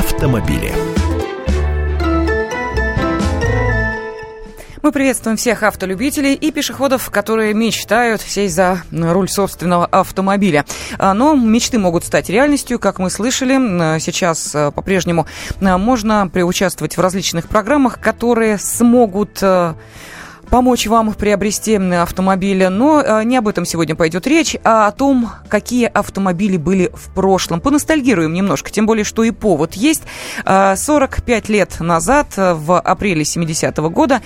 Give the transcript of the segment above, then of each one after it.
автомобили. Мы приветствуем всех автолюбителей и пешеходов, которые мечтают сесть за руль собственного автомобиля. А, но мечты могут стать реальностью, как мы слышали. Сейчас а, по-прежнему а, можно приучаствовать в различных программах, которые смогут помочь вам приобрести автомобили. Но э, не об этом сегодня пойдет речь, а о том, какие автомобили были в прошлом. Поностальгируем немножко, тем более, что и повод есть. 45 э, лет назад, э, в апреле 70-го года,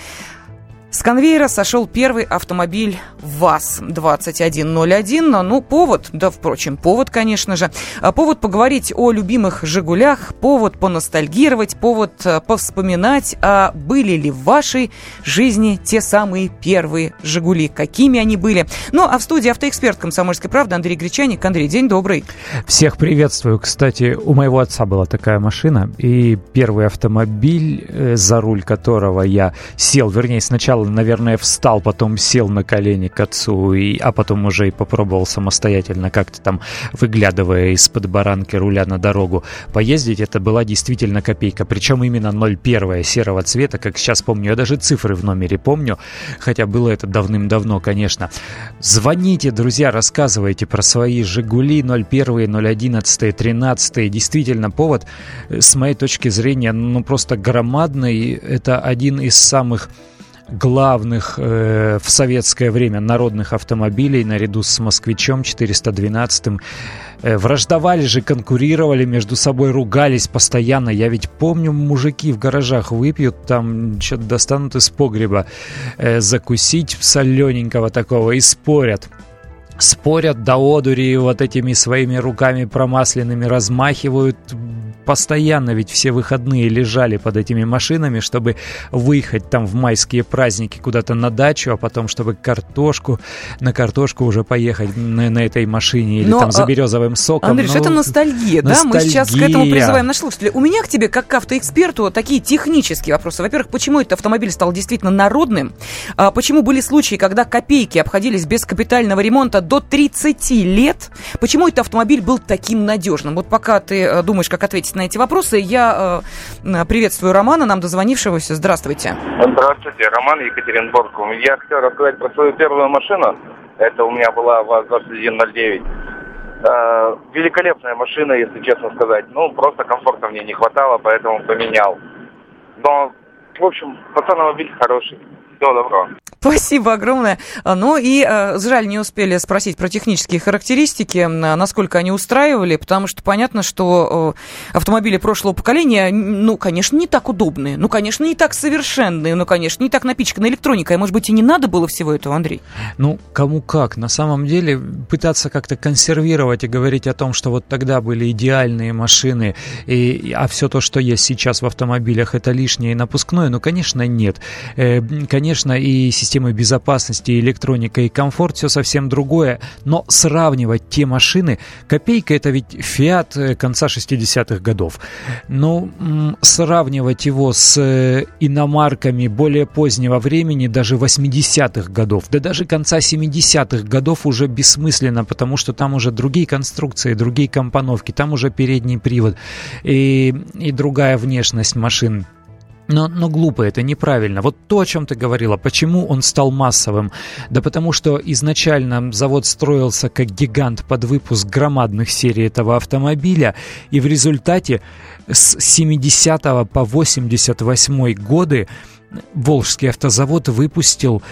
с конвейера сошел первый автомобиль ВАЗ-2101. Ну, повод, да, впрочем, повод, конечно же. А повод поговорить о любимых «Жигулях», повод поностальгировать, повод э, повспоминать, а были ли в вашей жизни те самые первые «Жигули», какими они были. Ну, а в студии автоэксперт «Комсомольской правды» Андрей Гречаник. Андрей, день добрый. Всех приветствую. Кстати, у моего отца была такая машина, и первый автомобиль, э, за руль которого я сел, вернее, сначала наверное, встал, потом сел на колени к отцу, и, а потом уже и попробовал самостоятельно как-то там, выглядывая из-под баранки руля на дорогу, поездить. Это была действительно копейка. Причем именно 01 серого цвета, как сейчас помню. Я даже цифры в номере помню, хотя было это давным-давно, конечно. Звоните, друзья, рассказывайте про свои «Жигули» 01, 011, 13. Действительно, повод, э, с моей точки зрения, ну просто громадный. Это один из самых главных э, в советское время народных автомобилей наряду с «Москвичом» 412 э, Враждовали же, конкурировали между собой, ругались постоянно. Я ведь помню, мужики в гаражах выпьют, там что-то достанут из погреба. Э, закусить солененького такого и спорят спорят до одури, вот этими своими руками промасленными размахивают, постоянно ведь все выходные лежали под этими машинами, чтобы выехать там в майские праздники куда-то на дачу, а потом, чтобы картошку, на картошку уже поехать на, на этой машине или Но, там за а, березовым соком. Андрей, ну, это ностальгия, ностальгия, да? Мы сейчас к этому призываем наших слушателей. У меня к тебе, как к автоэксперту, такие технические вопросы. Во-первых, почему этот автомобиль стал действительно народным? А почему были случаи, когда копейки обходились без капитального ремонта до 30 лет? Почему этот автомобиль был таким надежным? Вот пока ты э, думаешь, как ответить на эти вопросы. Я э, приветствую Романа, нам дозвонившегося. Здравствуйте. Здравствуйте, Роман Екатеринбург. Я хотел рассказать про свою первую машину. Это у меня была ВАЗ-2109. Э, великолепная машина, если честно сказать. Ну, просто комфорта мне не хватало, поэтому поменял. Но, в общем, автомобиль хороший. Всего доброго. Спасибо огромное. Ну и э, жаль, не успели спросить про технические характеристики, насколько они устраивали, потому что понятно, что автомобили прошлого поколения, ну, конечно, не так удобные, ну, конечно, не так совершенные, ну, конечно, не так напичканы электроникой. Может быть, и не надо было всего этого, Андрей? Ну, кому как. На самом деле, пытаться как-то консервировать и говорить о том, что вот тогда были идеальные машины, и, а все то, что есть сейчас в автомобилях, это лишнее и напускное, ну, конечно, нет. Э, конечно, и система системы безопасности, электроника и комфорт, все совсем другое. Но сравнивать те машины, копейка это ведь Fiat э, конца 60-х годов. Ну, сравнивать его с э, иномарками более позднего времени, даже 80-х годов, да даже конца 70-х годов уже бессмысленно, потому что там уже другие конструкции, другие компоновки, там уже передний привод и, и другая внешность машин. Но, но глупо, это неправильно. Вот то, о чем ты говорила, почему он стал массовым? Да потому что изначально завод строился как гигант под выпуск громадных серий этого автомобиля, и в результате с 70 по 88 годы Волжский автозавод выпустил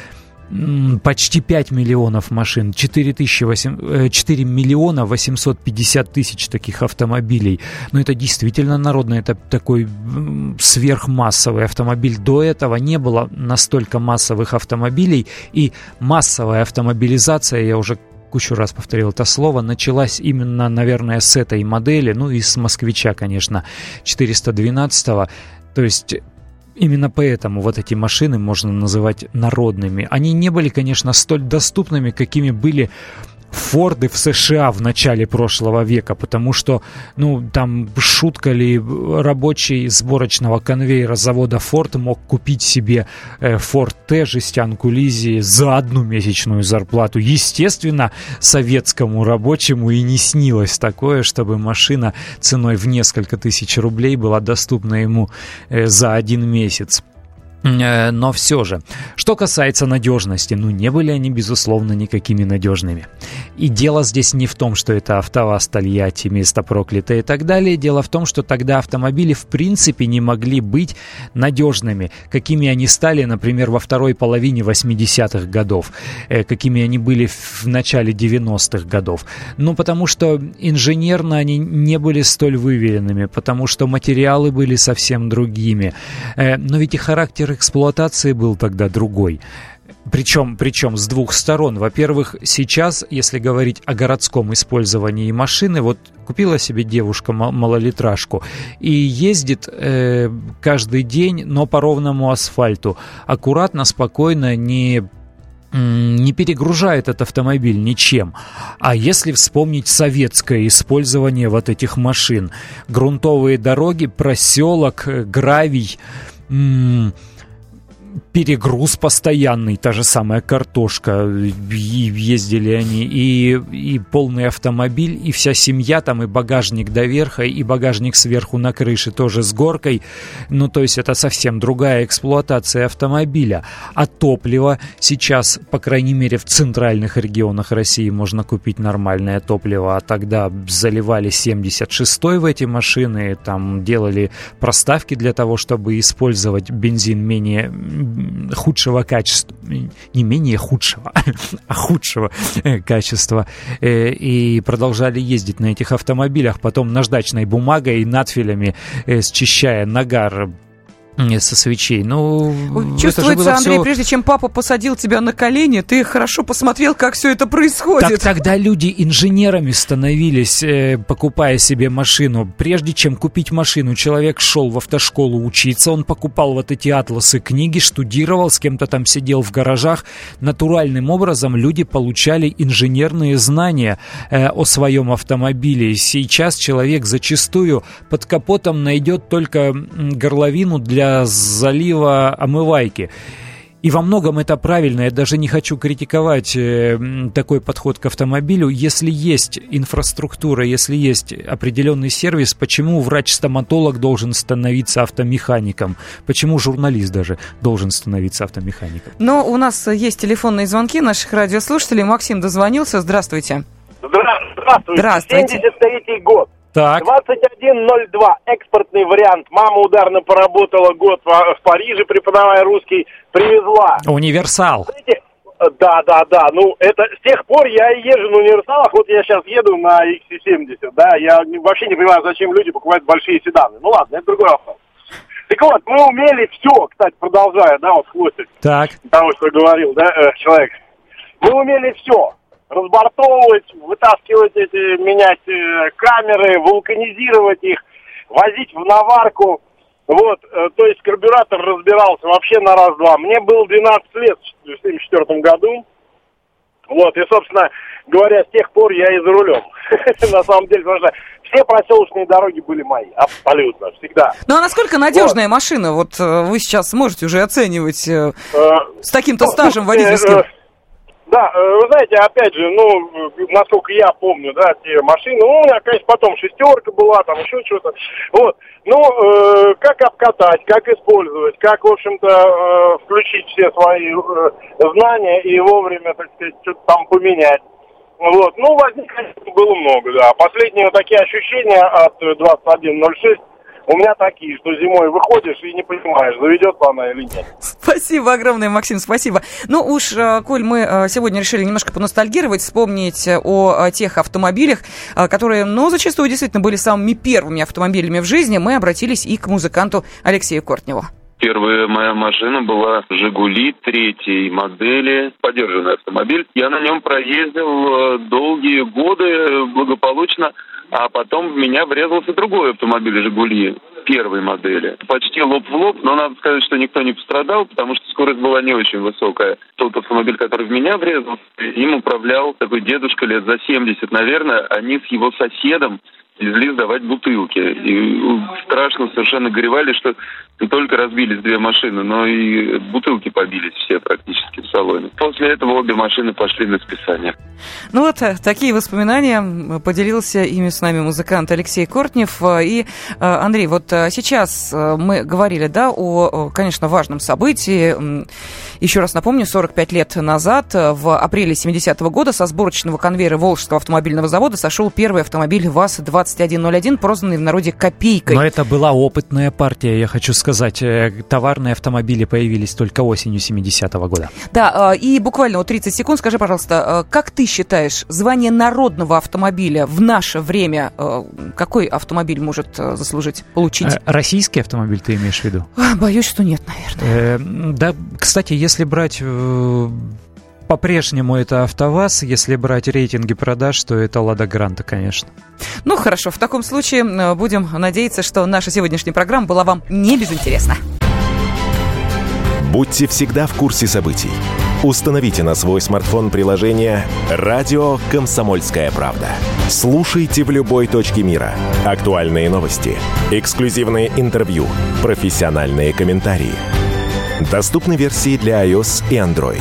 почти 5 миллионов машин, 4, 8, 4 миллиона 850 тысяч таких автомобилей. Но это действительно народный, это такой сверхмассовый автомобиль. До этого не было настолько массовых автомобилей, и массовая автомобилизация, я уже кучу раз повторил это слово, началась именно, наверное, с этой модели, ну и с москвича, конечно, 412 -го. То есть Именно поэтому вот эти машины можно называть народными. Они не были, конечно, столь доступными, какими были Форды в США в начале прошлого века, потому что, ну, там шутка ли, рабочий сборочного конвейера завода Ford мог купить себе э, Ford T, жестянку Лизи за одну месячную зарплату. Естественно, советскому рабочему и не снилось такое, чтобы машина ценой в несколько тысяч рублей была доступна ему э, за один месяц. Э, но все же, что касается надежности, ну не были они, безусловно, никакими надежными. И дело здесь не в том, что это АвтоВАЗ, Тольятти, место проклятое и так далее. Дело в том, что тогда автомобили в принципе не могли быть надежными, какими они стали, например, во второй половине 80-х годов, э, какими они были в начале 90-х годов. Ну, потому что инженерно они не были столь выверенными, потому что материалы были совсем другими. Э, но ведь и характер эксплуатации был тогда другой. Причем, причем с двух сторон. Во-первых, сейчас, если говорить о городском использовании машины, вот купила себе девушка малолитражку и ездит э, каждый день, но по ровному асфальту. Аккуратно, спокойно, не не перегружает этот автомобиль ничем. А если вспомнить советское использование вот этих машин, грунтовые дороги, проселок, гравий, перегруз постоянный, та же самая картошка, и ездили они, и, и полный автомобиль, и вся семья там, и багажник до верха, и багажник сверху на крыше тоже с горкой, ну то есть это совсем другая эксплуатация автомобиля. А топливо сейчас, по крайней мере в центральных регионах России можно купить нормальное топливо, а тогда заливали 76-й в эти машины, там делали проставки для того, чтобы использовать бензин менее худшего качества, не менее худшего, а худшего э, качества, э, и продолжали ездить на этих автомобилях, потом наждачной бумагой и надфилями, э, счищая нагар со свечей. Ну, Чувствуется, Андрей, все... прежде чем папа посадил тебя на колени, ты хорошо посмотрел, как все это происходит. Так тогда люди инженерами становились, э, покупая себе машину. Прежде чем купить машину, человек шел в автошколу учиться, он покупал вот эти атласы, книги, штудировал, с кем-то там сидел в гаражах. Натуральным образом люди получали инженерные знания э, о своем автомобиле. Сейчас человек зачастую под капотом найдет только горловину для залива омывайки. И во многом это правильно. Я даже не хочу критиковать э, такой подход к автомобилю. Если есть инфраструктура, если есть определенный сервис, почему врач-стоматолог должен становиться автомехаником? Почему журналист даже должен становиться автомехаником? Но у нас есть телефонные звонки наших радиослушателей. Максим дозвонился. Здравствуйте. Здравствуйте. Здравствуйте. 73 год. Так. 21.02, экспортный вариант. Мама ударно поработала год в, Париже, преподавая русский, привезла. Универсал. Знаете, да, да, да. Ну, это с тех пор я и езжу на универсалах. Вот я сейчас еду на XC70, да. Я вообще не понимаю, зачем люди покупают большие седаны. Ну ладно, это другой вопрос. Так вот, мы умели все, кстати, продолжая, да, вот хвостик. Так. Того, что говорил, да, э, человек. Мы умели все разбортовывать, вытаскивать эти, менять э, камеры, вулканизировать их, возить в наварку. Вот, э, то есть карбюратор разбирался вообще на раз-два. Мне было 12 лет в 1974 году. Вот, и, собственно говоря, с тех пор я и за рулем. На самом деле, потому что все проселочные дороги были мои, абсолютно, всегда. Ну, а насколько надежная машина? Вот э, вы сейчас можете уже оценивать с таким-то ну, стажем водительским. Да, э, вы знаете, опять же, ну, насколько я помню, да, те машины, ну, у меня, конечно, потом шестерка была, там еще что-то, вот. Ну, э, как обкатать, как использовать, как, в общем-то, э, включить все свои э, знания и вовремя, так сказать, что-то там поменять. Вот, ну, возник, было много, да. Последние вот такие ощущения от 21.06 у меня такие, что зимой выходишь и не понимаешь, заведется она или нет. Спасибо огромное, Максим, спасибо. Ну уж, э, Коль, мы э, сегодня решили немножко поностальгировать, вспомнить о тех автомобилях, э, которые, ну, зачастую действительно были самыми первыми автомобилями в жизни, мы обратились и к музыканту Алексею Кортневу. Первая моя машина была «Жигули» третьей модели, подержанный автомобиль. Я на нем проездил э, долгие годы благополучно, а потом в меня врезался другой автомобиль «Жигули» первой модели. Почти лоб в лоб, но надо сказать, что никто не пострадал, потому что скорость была не очень высокая. Тот автомобиль, который в меня врезался, им управлял такой дедушка лет за 70, наверное. Они с его соседом везли сдавать бутылки. И страшно совершенно горевали, что не только разбились две машины, но и бутылки побились все практически в салоне. После этого обе машины пошли на списание. Ну вот э, такие воспоминания поделился ими с нами музыкант Алексей Кортнев. Э, и, э, Андрей, вот сейчас мы говорили, да, о, конечно, важном событии. Еще раз напомню, 45 лет назад, в апреле 70-го года, со сборочного конвейера Волжского автомобильного завода сошел первый автомобиль ВАЗ-2101, прозванный в народе «Копейкой». Но это была опытная партия, я хочу сказать э, товарные автомобили появились только осенью 70-го года. Да, э, и буквально вот 30 секунд, скажи, пожалуйста, э, как ты считаешь, звание народного автомобиля в наше время, какой автомобиль может заслужить, получить? Российский автомобиль ты имеешь в виду? Боюсь, что нет, наверное. Да, кстати, если брать по-прежнему это АвтоВАЗ. Если брать рейтинги продаж, то это Лада Гранта, конечно. Ну, хорошо. В таком случае будем надеяться, что наша сегодняшняя программа была вам не безинтересна. Будьте всегда в курсе событий. Установите на свой смартфон приложение «Радио Комсомольская правда». Слушайте в любой точке мира. Актуальные новости, эксклюзивные интервью, профессиональные комментарии. Доступны версии для iOS и Android.